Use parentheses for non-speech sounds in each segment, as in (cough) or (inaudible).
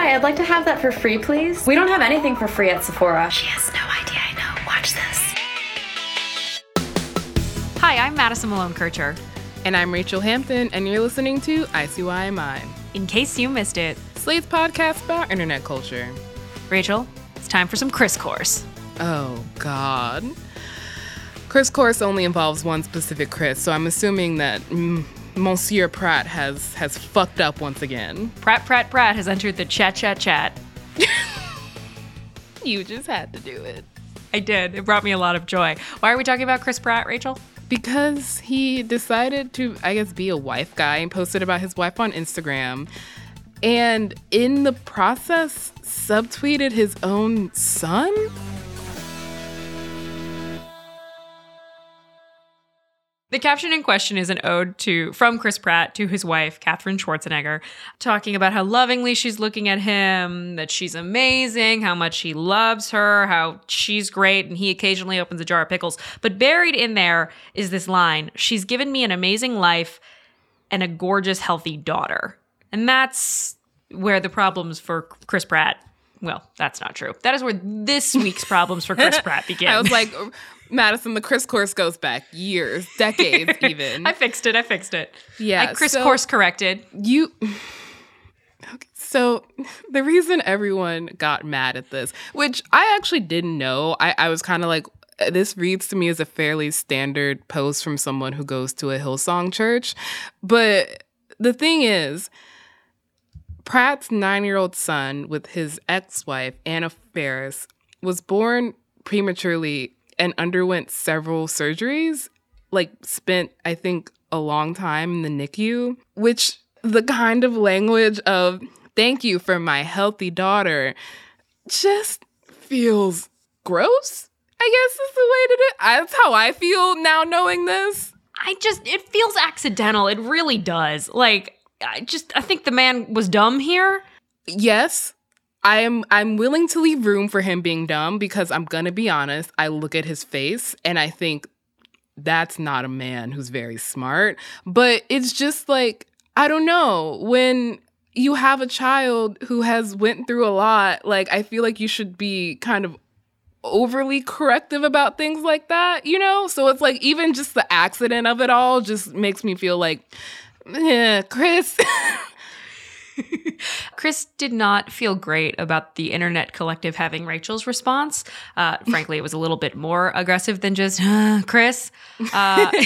Hi, I'd like to have that for free, please. We don't have anything for free at Sephora. She has no idea I know. Watch this. Hi, I'm Madison Malone Kircher. And I'm Rachel Hampton, and you're listening to ICYMI. In case you missed it, Slate's podcast about internet culture. Rachel, it's time for some Chris Course. Oh, God. Chris Course only involves one specific Chris, so I'm assuming that mm, Monsieur Pratt has has fucked up once again. Pratt Pratt Pratt has entered the chat chat chat. (laughs) you just had to do it. I did. It brought me a lot of joy. Why are we talking about Chris Pratt, Rachel? Because he decided to, I guess, be a wife guy and posted about his wife on Instagram. And in the process, subtweeted his own son? The caption in question is an ode to from Chris Pratt to his wife, Katherine Schwarzenegger, talking about how lovingly she's looking at him, that she's amazing, how much he loves her, how she's great, and he occasionally opens a jar of pickles. But buried in there is this line She's given me an amazing life and a gorgeous, healthy daughter. And that's where the problems for Chris Pratt. Well, that's not true. That is where this week's problems for Chris (laughs) Pratt begin. I was like, Madison, the Chris course goes back years, decades, (laughs) even. I fixed it. I fixed it. Yeah. I Chris so course corrected. You. Okay, so the reason everyone got mad at this, which I actually didn't know, I, I was kind of like, this reads to me as a fairly standard post from someone who goes to a Hillsong church. But the thing is, Pratt's nine year old son with his ex wife, Anna Faris, was born prematurely and underwent several surgeries, like spent, I think, a long time in the NICU, which the kind of language of thank you for my healthy daughter just feels gross. I guess is the way to do it. That's how I feel now knowing this. I just, it feels accidental. It really does. Like, I just, I think the man was dumb here. Yes, I am I'm willing to leave room for him being dumb because I'm to be honest, I look at his face and I think that's not a man who's very smart, but it's just like I don't know, when you have a child who has went through a lot, like I feel like you should be kind of overly corrective about things like that, you know? So it's like even just the accident of it all just makes me feel like yeah, Chris (laughs) (laughs) Chris did not feel great about the internet collective having Rachel's response. Uh, frankly, it was a little bit more aggressive than just uh, Chris. Uh, (laughs)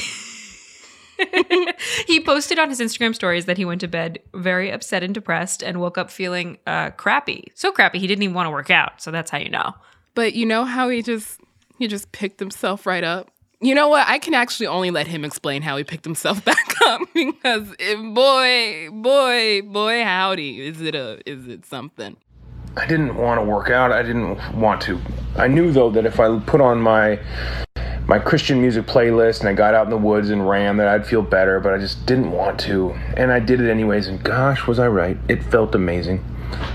he posted on his Instagram stories that he went to bed very upset and depressed and woke up feeling uh, crappy. So crappy he didn't even want to work out. So that's how you know. But you know how he just he just picked himself right up you know what? I can actually only let him explain how he picked himself (laughs) back up because if, boy, boy, boy, howdy, is it a is it something? I didn't want to work out. I didn't want to. I knew though that if I put on my my Christian music playlist and I got out in the woods and ran that I'd feel better, but I just didn't want to. And I did it anyways and gosh, was I right. It felt amazing.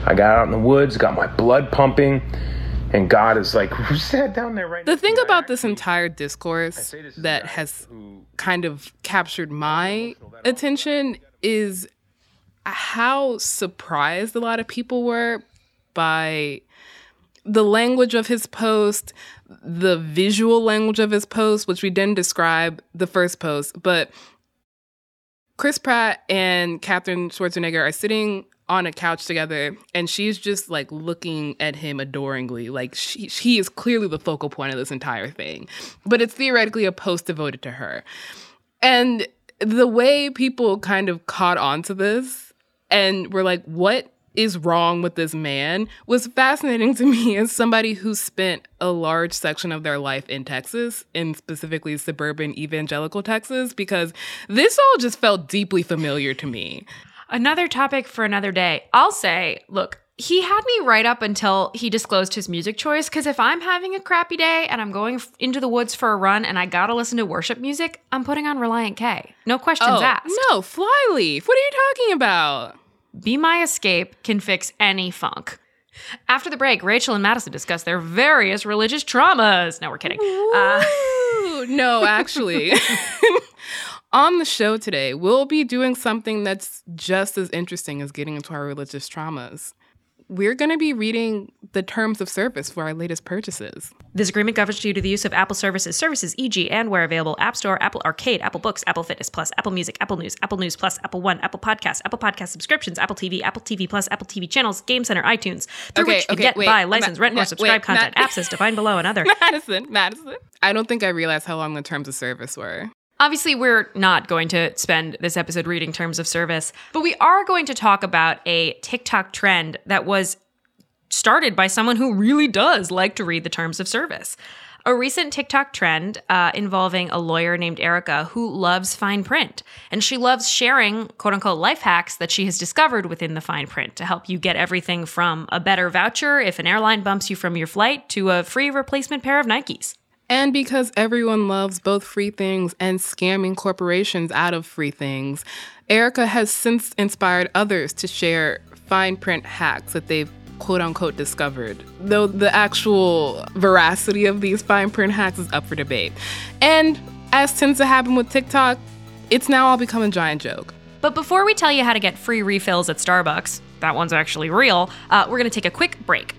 I got out in the woods, got my blood pumping and God is like, (laughs) sat down there right The thing about this entire discourse that has kind of captured my attention is how surprised a lot of people were by the language of his post, the visual language of his post, which we didn't describe the first post, but Chris Pratt and Katherine Schwarzenegger are sitting on a couch together and she's just like looking at him adoringly. Like she he is clearly the focal point of this entire thing. But it's theoretically a post devoted to her. And the way people kind of caught on to this and were like what is wrong with this man? was fascinating (laughs) to me as somebody who spent a large section of their life in Texas, in specifically suburban evangelical Texas, because this all just felt deeply familiar to me. Another topic for another day. I'll say, look, he had me right up until he disclosed his music choice. Because if I'm having a crappy day and I'm going f- into the woods for a run and I gotta listen to worship music, I'm putting on Relient K. No questions Oh, asked. no, Flyleaf. What are you talking about? Be My Escape can fix any funk. After the break, Rachel and Madison discuss their various religious traumas. No, we're kidding. Uh, no, actually. (laughs) On the show today, we'll be doing something that's just as interesting as getting into our religious traumas. We're going to be reading the terms of service for our latest purchases. this agreement governs you to the use of Apple services, services, e.g., and where available, App Store, Apple Arcade, Apple Books, Apple Fitness Plus, Apple Music, Apple News, Apple News Plus, Apple One, Apple Podcasts, Apple Podcast subscriptions, Apple TV, Apple TV Plus, Apple TV channels, Game Center, iTunes, through Okay, which you okay, get, wait, buy, Ma- license, rent, Ma- or subscribe wait, content, Ma- apps as defined below, and other. (laughs) Madison, Madison. I don't think I realized how long the terms of service were. Obviously, we're not going to spend this episode reading terms of service, but we are going to talk about a TikTok trend that was started by someone who really does like to read the terms of service. A recent TikTok trend uh, involving a lawyer named Erika who loves fine print. And she loves sharing quote unquote life hacks that she has discovered within the fine print to help you get everything from a better voucher if an airline bumps you from your flight to a free replacement pair of Nikes. And because everyone loves both free things and scamming corporations out of free things, Erika has since inspired others to share fine print hacks that they've quote unquote discovered, though the actual veracity of these fine print hacks is up for debate. And as tends to happen with TikTok, it's now all become a giant joke. But before we tell you how to get free refills at Starbucks, that one's actually real, uh, we're going to take a quick break.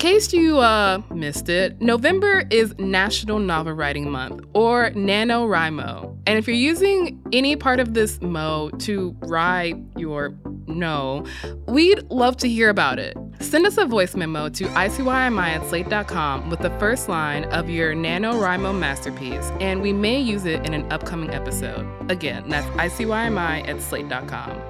Case you uh, missed it, November is National Novel Writing Month, or NaNoWriMo. And if you're using any part of this mo to write your no, we'd love to hear about it. Send us a voice memo to ICYMI at slate.com with the first line of your NaNoWriMo masterpiece, and we may use it in an upcoming episode. Again, that's ICYMI at slate.com.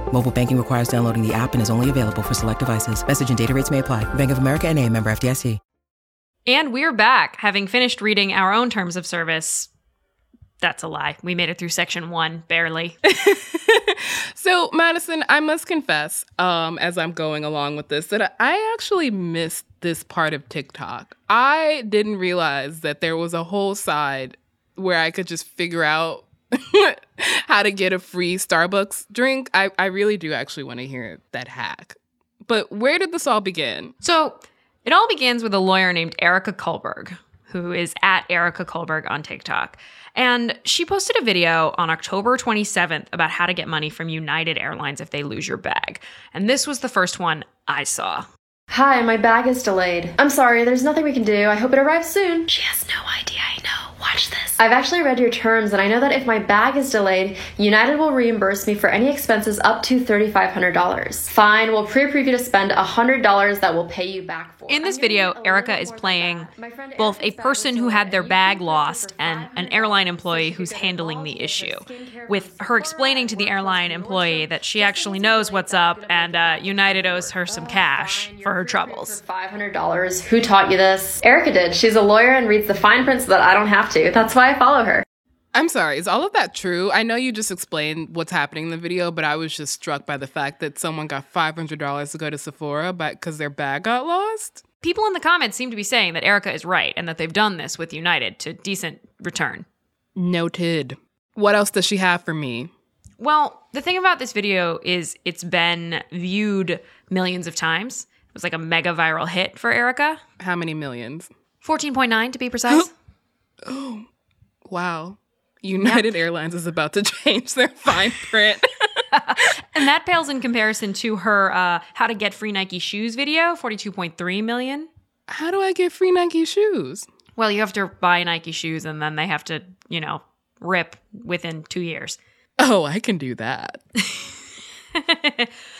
Mobile banking requires downloading the app and is only available for select devices. Message and data rates may apply. Bank of America and a member FDIC. And we're back, having finished reading our own terms of service. That's a lie. We made it through section one, barely. (laughs) So, Madison, I must confess, um, as I'm going along with this, that I actually missed this part of TikTok. I didn't realize that there was a whole side where I could just figure out (laughs) (laughs) how to get a free Starbucks drink. I, I really do actually want to hear that hack. But where did this all begin? So it all begins with a lawyer named Erika Kullberg, who is at Erika Kullberg on TikTok. And she posted a video on October 27th about how to get money from United Airlines if they lose your bag. And this was the first one I saw. Hi, my bag is delayed. I'm sorry, there's nothing we can do. I hope it arrives soon. She has no idea I know. Watch this. I've actually read your terms, and I know that if my bag is delayed, United will reimburse me for any expenses up to $3,500. Fine, we'll pre approve you to spend $100 that will pay you back for. It. In this video, Erika is playing that. My friend both a person who had their bag lost and an airline employee who's handling the issue, with her explaining to the airline employee that she actually knows what's up and uh. United owes her some Oh, cash for her troubles. $500. Who taught you this? Erika did. She's a lawyer and reads the fine print so that I don't have to. That's why I follow her. I'm sorry, is all of that true? I know you just explained what's happening in the video, but I was just struck by the fact that someone got $500 to go to Sephora but because their bag got lost. People in the comments seem to be saying that Erika is right and that they've done this with United to decent return. Noted. What else does she have for me? Well, the thing about this video is it's been viewed millions of times. It was like a mega viral hit for Erika. How many millions? 14.9 to be precise. (gasps) (laughs) Oh, (gasps) wow. United Airlines is about to (laughs) change their fine print. (laughs) (laughs) and that pales in comparison to her uh, how to get free Nike shoes video, 42.3 million. How do I get free Nike shoes? Well, you have to buy Nike shoes and then they have to, you know, rip within two years. Oh, I can do that.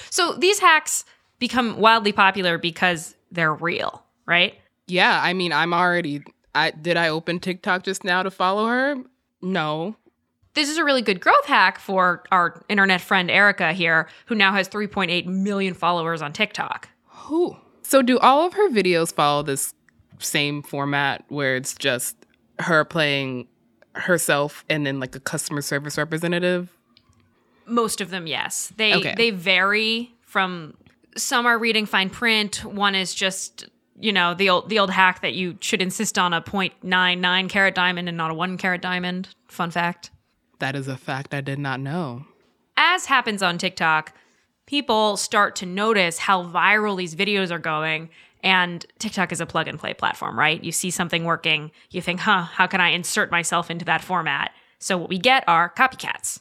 so these hacks become wildly popular because they're real, right? Yeah, I mean, I'm already. I did I open TikTok just now to follow her? No. This is a really good growth hack for our internet friend Erika here, who now has 3.8 million followers on TikTok. Who? So do all of her videos follow this same format where it's just her playing herself and then like a customer service representative? Most of them, yes. They Okay. they vary from some are reading fine print, one is just you know, the old the old hack that you should insist on a 0.99 carat diamond and not a 1 carat diamond. Fun fact. That is a fact I did not know. as happens on TikTok, people start to notice how viral these videos are going. And TikTok is a plug and play platform, right? You see something working, you think, huh, how can I insert myself into that format? So what we get are copycats.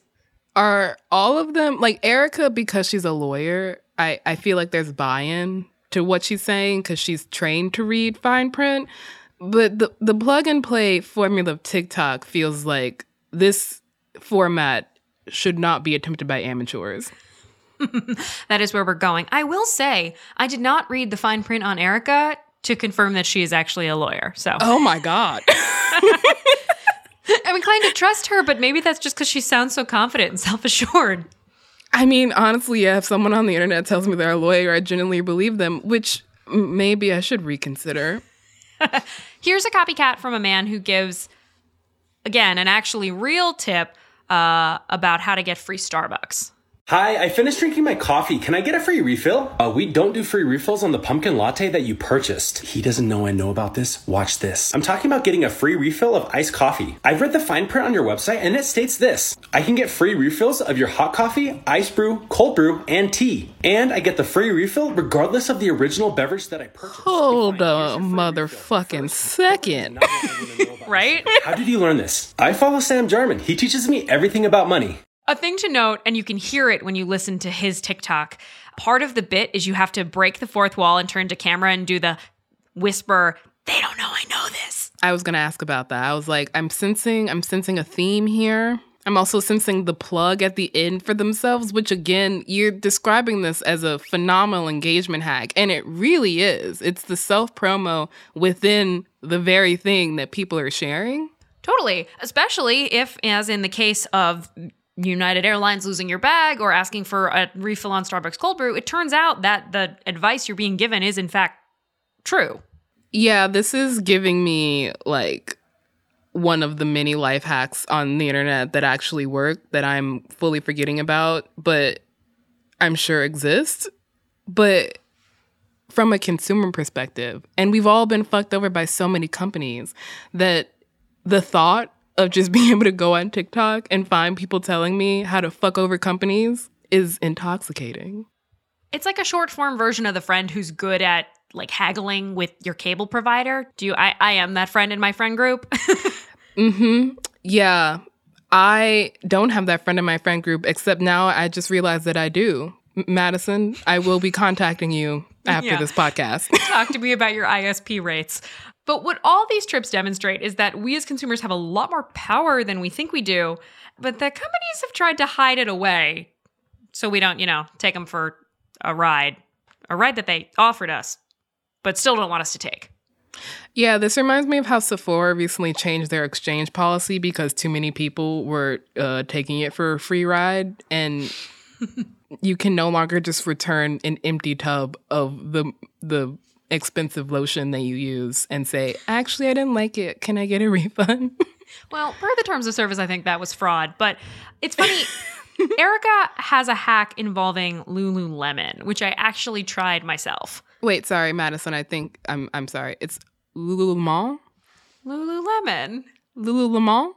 Are all of them like Erika because she's a lawyer? I, I feel like there's buy in to what she's saying because she's trained to read fine print. But the, the plug and play formula of TikTok feels like this format should not be attempted by amateurs. (laughs) That is where we're going. I will say, I did not read the fine print on Erika to confirm that she is actually a lawyer. So Oh my God. (laughs) (laughs) I'm inclined to trust her, but maybe that's just because she sounds so confident and self assured. I mean, honestly, yeah, if someone on the internet tells me they're a lawyer, I genuinely believe them, which maybe I should reconsider. (laughs) Here's a copycat from a man who gives, again, an actually real tip uh, about how to get free Starbucks. Hi, I finished drinking my coffee. Can I get a free refill? Uh, we don't do free refills on the pumpkin latte that you purchased. He doesn't know I know about this. Watch this. I'm talking about getting a free refill of iced coffee. I've read the fine print on your website and it states this. I can get free refills of your hot coffee, ice brew, cold brew, and tea. And I get the free refill regardless of the original beverage that I purchased. Hold Fine, a here's your free motherfucking second. Not what everyone know about (laughs) Right? (laughs) How did you learn this? I follow Sam Jarman. He teaches me everything about money. A thing to note, and you can hear it when you listen to his TikTok. Part of the bit is you have to break the fourth wall and turn to camera and do the whisper, they don't know I know this. I was gonna ask about that. I was like, I'm sensing, I'm sensing a theme here. I'm also sensing the plug at the end for themselves, which again, you're describing this as a phenomenal engagement hack, and it really is. It's the self promo within the very thing that people are sharing. Totally. Especially if, as in the case of United Airlines losing your bag or asking for a refill on Starbucks cold brew, it turns out that the advice you're being given is, in fact, true. Yeah, this is giving me like one of the many life hacks on the internet that actually work that I'm fully forgetting about, but I'm sure exist. But from a consumer perspective, and we've all been fucked over by so many companies that the thought of just (laughs) being able to go on TikTok and find people telling me how to fuck over companies is intoxicating. It's like a short form version of the friend who's good at like haggling with your cable provider. Do you? I, I am that friend in my friend group. (laughs) Mm-hmm. Yeah. I don't have that friend in my friend group, except now I just realized that I do. Madison, I will be contacting you after Yeah. this podcast. (laughs) Talk to me about your ISP rates. But what all these trips demonstrate is that we as consumers have a lot more power than we think we do, but the companies have tried to hide it away so we don't, you know, take them for a ride, a ride that they offered us, but still don't want us to take. yeah, this reminds me of how Sephora recently changed their exchange policy because too many people were uh, taking it for a free ride, and (laughs) you can no longer just return an empty tub of the the expensive lotion that you use and say, "Actually, I didn't like it. Can I get a refund?" (laughs) Well, per the terms of service, I think that was fraud. But it's funny. (laughs) Erika has a hack involving Lululemon, which I actually tried myself. Wait, sorry, Madison. I think I'm I'm sorry. It's Lululemon. Lululemon. Lululemon.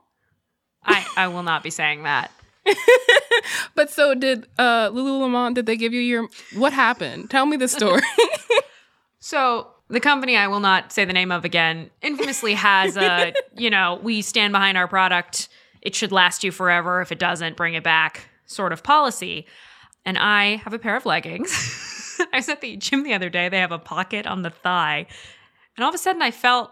I, I will not be saying that. (laughs) But so did uh Lululemon. Did they give you your what happened? Tell me the story. So the company I will not say the name of again infamously has a, (laughs) you know, we stand behind our product. It should last you forever. If it doesn't, bring it back sort of policy. And I have a pair of leggings. (laughs) I was at the gym the other day. They have a pocket on the thigh. And all of a sudden I felt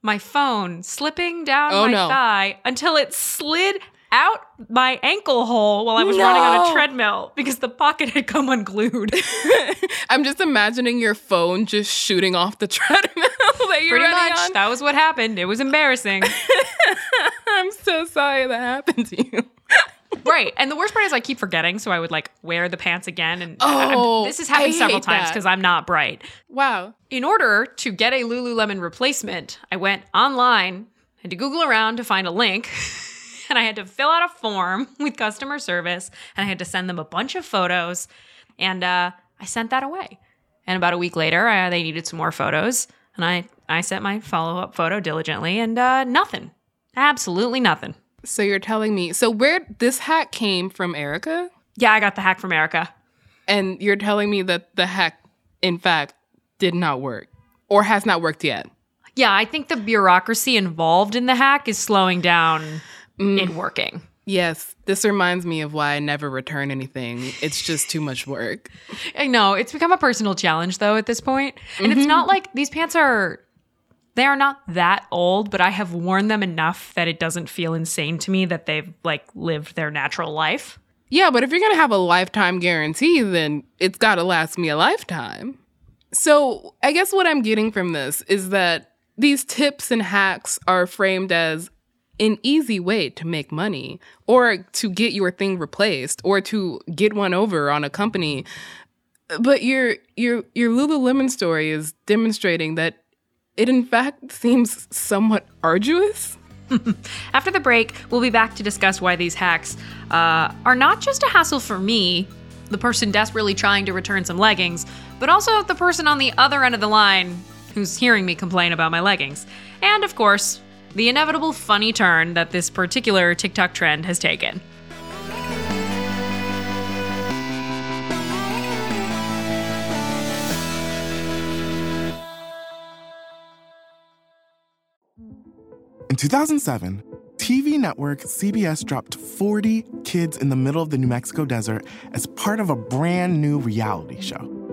my phone slipping down Oh, my no. thigh until it slid out my ankle hole while I was running on a treadmill because the pocket had come unglued. (laughs) I'm just imagining your phone just shooting off the (laughs) treadmill that you're Pretty running much. on. That was what happened. It was embarrassing. (laughs) I'm so sorry that happened to you. right. And the worst part is I keep forgetting, so I would like wear the pants again. And Oh, this has happened several times because I'm not bright. Wow. In order to get a Lululemon replacement, I went online, and to Google around to find a link, and I had to fill out a form (laughs) with customer service, and I had to send them a bunch of photos, and uh, I sent that away. And about a week later, uh, they needed some more photos, and I I sent my follow up photo diligently, and uh, nothing, absolutely nothing. So you're telling me so where this hack came from Erika? Yeah, I got the hack from Erika. And you're telling me that the hack, in fact, did not work or has not worked yet. Yeah, I think the bureaucracy involved in the hack is slowing down it mm. working. Yes, this reminds me of why I never return anything. It's just too much work. I know it's become a personal challenge though at this point. And it's not mm-hmm. like these pants are they are not that old, but I have worn them enough that it doesn't feel insane to me that they've like lived their natural life. Yeah, but if you're going to have a lifetime guarantee, then it's got to last me a lifetime. So, I guess what I'm getting from this is that these tips and hacks are framed as an easy way to make money or to get your thing replaced or to get one over on a company. But your your your Lululemon story is demonstrating that it in fact seems somewhat arduous. (laughs) After the break, we'll be back to discuss why these hacks uh, are not just a hassle for me, the person desperately trying to return some leggings, but also the person on the other end of the line who's hearing me complain about my leggings. And of course, the inevitable funny turn that this particular TikTok trend has taken. In 2007, TV network CBS dropped 40 kids in the middle of the New Mexico desert as part of a brand new reality show.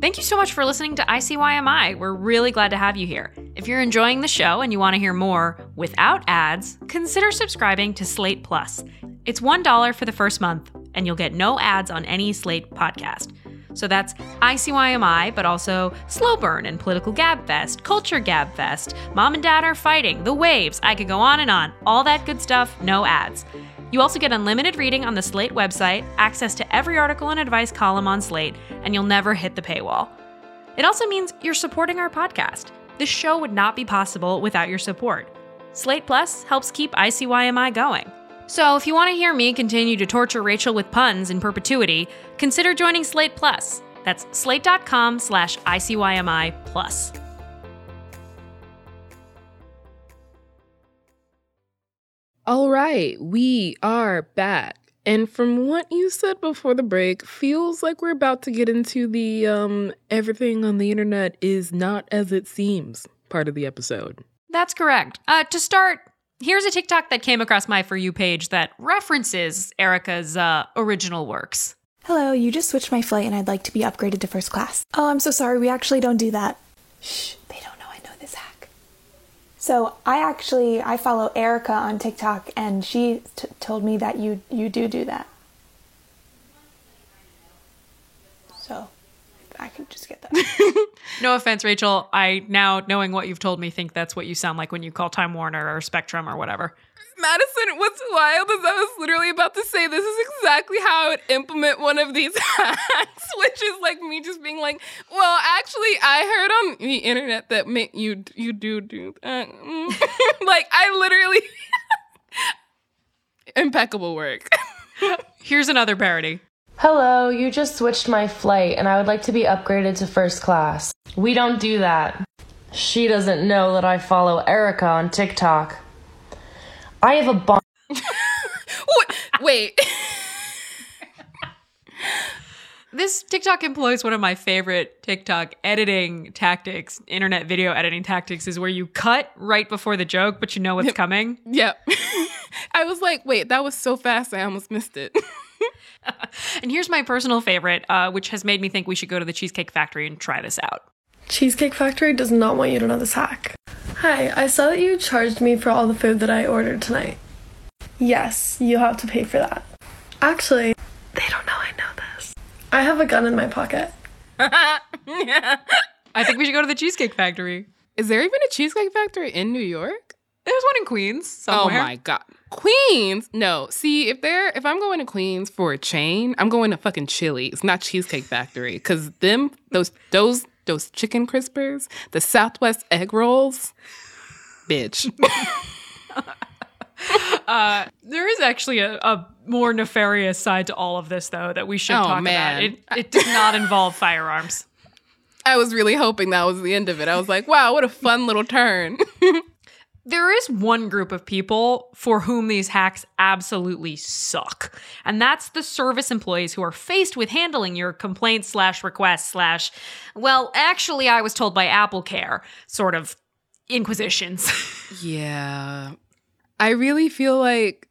Thank you so much for listening to ICYMI. We're really glad to have you here. If you're enjoying the show and you want to hear more without ads, consider subscribing to Slate Plus. It's $1 for the first month, and you'll get no ads on any Slate podcast. So that's ICYMI, but also Slow Burn and Political Gabfest, Culture Gabfest, Mom and Dad Are Fighting, The Waves. I could go on and on. All that good stuff, no ads. You also get unlimited reading on the Slate website, access to every article and advice column on Slate, and you'll never hit the paywall. It also means you're supporting our podcast. This show would not be possible without your support. Slate Plus helps keep ICYMI going. So if you want to hear me continue to torture Rachel with puns in perpetuity, consider joining Slate Plus. That's slate.com slash ICYMI plus. All right, we are back. And from what you said before the break, feels like we're about to get into the um everything on the internet is not as it seems part of the episode. That's correct. Uh, to start, here's a TikTok that came across my For You page that references Erika's uh, original works. Hello, you just switched my flight and I'd like to be upgraded to first class. Oh, I'm so sorry, we actually don't do that. Shh, they don't know I know this hack. So I actually I follow Erika on TikTok, and she t- told me that you you do do that. So I can just get that. (laughs) No offense, Rachel. I now, knowing what you've told me, think that's what you sound like when you call Time Warner or Spectrum or whatever. Madison, what's wild is I was literally about to say this is exactly how I would implement one of these (laughs) hacks, which is like me just being like, well, actually, I heard on the internet that ma- you you do do that. Mm. (laughs) like I literally impeccable work. Here's another parody. Hello, you just switched my flight and I would like to be upgraded to first class. We don't do that. She doesn't know that I follow Erika on TikTok. I have a bomb. (laughs) Wait. (laughs) This TikTok employs one of my favorite TikTok editing tactics, internet video editing tactics, is where you cut right before the joke, but you know what's (laughs) coming. Yep. I was like, wait, that was so fast I almost missed it. (laughs) And here's my personal favorite, uh, which has made me think we should go to the Cheesecake Factory and try this out. Cheesecake Factory does not want you to know this hack. Hi, I saw that you charged me for all the food that I ordered tonight. Yes, you have to pay for that. Actually, they don't know I know this. I have a gun in my pocket. (laughs) I think we should go to the Cheesecake Factory. Is there even a Cheesecake Factory in New York? There's one in Queens somewhere. Oh my god. Queens? No. See, if they're if I'm going to Queens for a chain, I'm going to fucking Chili's, not Cheesecake Factory. Cause them, those those those chicken crispers, the Southwest egg rolls, bitch. (laughs) Uh, there is actually a, a more nefarious side to all of this, though, that we should Oh, talk man. about. It, it does not involve (laughs) firearms. I was really hoping that was the end of it. I was like, wow, what a fun little turn. (laughs) There is one group of people for whom these hacks absolutely suck. And that's the service employees who are faced with handling your complaints slash requests slash, well, actually, I was told by Apple Care sort of inquisitions. (laughs) Yeah. I really feel like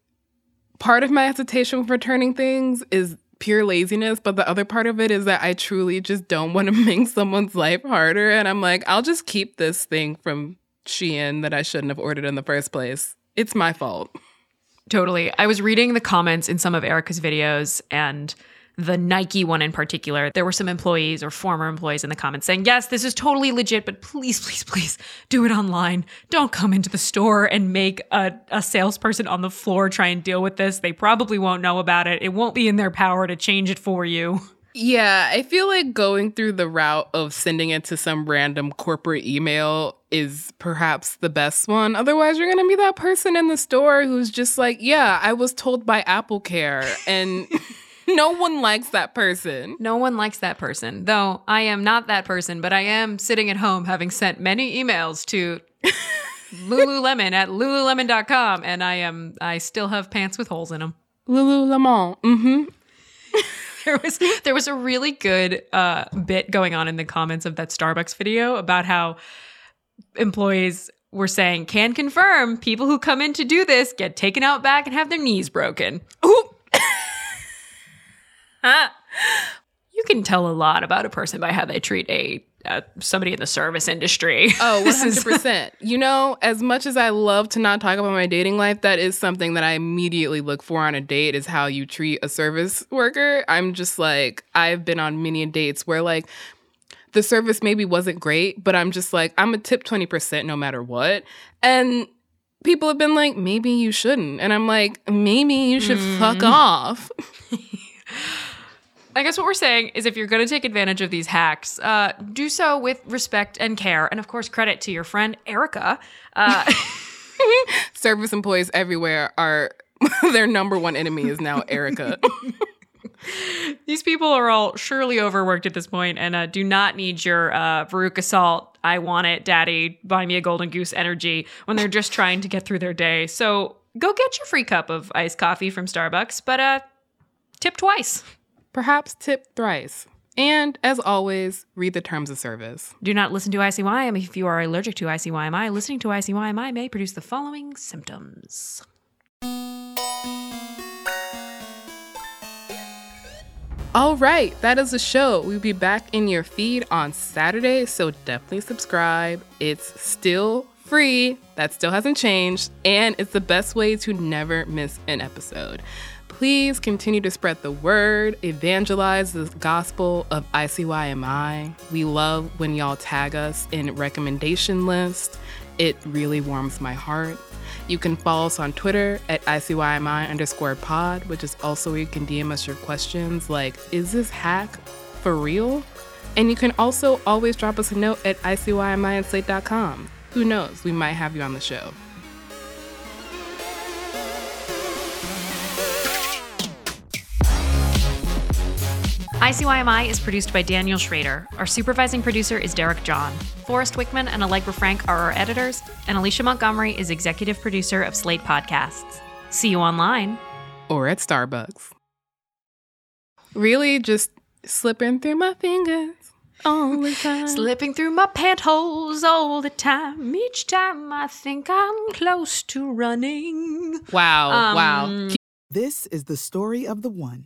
part of my hesitation with returning things is pure laziness, but the other part of it is that I truly just don't want to (laughs) make someone's life harder. And I'm like, I'll just keep this thing from Shein that I shouldn't have ordered in the first place. It's my fault. Totally. I was reading the comments in some of Erika's videos and the Nike one in particular. There were some employees or former employees in the comments saying, Yes, this is totally legit, but please, please, please do it online. Don't come into the store and make a, a salesperson on the floor try and deal with this. They probably won't know about it. It won't be in their power to change it for you. Yeah, I feel like going through the route of sending it to some random corporate email is perhaps the best one. Otherwise, you're going to be that person in the store who's just like, yeah, I was told by Apple Care. And (laughs) no one likes that person. No one likes that person, though I am not that person, but I am sitting at home having sent many emails to (laughs) Lululemon at lululemon.com, and I am I still have pants with holes in them. Lululemon. Mm-hmm. (laughs) There was there was a really good uh, bit going on in the comments of that Starbucks video about how employees were saying can confirm people who come in to do this get taken out back and have their knees broken. Ooh. (laughs) you can tell a lot about a person by how they treat a uh, somebody in the service industry. Oh, (laughs) 100%. you know, as much as I love to not talk about my dating life, that is something that I immediately look for on a date is how you treat a service worker. I'm just like, I've been on many dates where like the service maybe wasn't great, but I'm just like, I'm a tip 20% no matter what. And people have been like, maybe you shouldn't. And I'm like, maybe you should fuck Mm. off. (laughs) I guess what we're saying is if you're going to take advantage of these hacks, uh, do so with respect and care. And of course, credit to your friend Erika. Uh, (laughs) service employees everywhere are (laughs) their number one enemy is now Erika. (laughs) these people are all surely overworked at this point and uh, do not need your uh, Veruca Salt, I want it, daddy, buy me a golden goose energy when they're just trying to get through their day. So go get your free cup of iced coffee from Starbucks, but uh, tip twice. Perhaps tip thrice. And as always, read the terms of service. Do not listen to ICYM if you are allergic to ICYMI. Listening to ICYMI may produce the following symptoms. All right, that is the show. We'll be back in your feed on Saturday, so definitely subscribe. It's still free. That still hasn't changed. And it's the best way to never miss an episode. Please continue to spread the word, evangelize the gospel of ICYMI. We love when y'all tag us in recommendation lists. It really warms my heart. You can follow us on Twitter at ICYMI underscore pod, which is also where you can DM us your questions like, is this hack for real? And you can also always drop us a note at ICYMI at slate.com. Who knows? We might have you on the show. ICYMI is produced by Daniel Schroeder. Our supervising producer is Derek John. Forrest Wickman and Allegra Frank are our editors, and Alicia Montgomery is executive producer of Slate Podcasts. See you online. Or at Starbucks. Really just slipping through my fingers all the time. Slipping through my pantyhose all the time. Each time I think I'm close to running. Wow, Um, wow. This is the story of the one.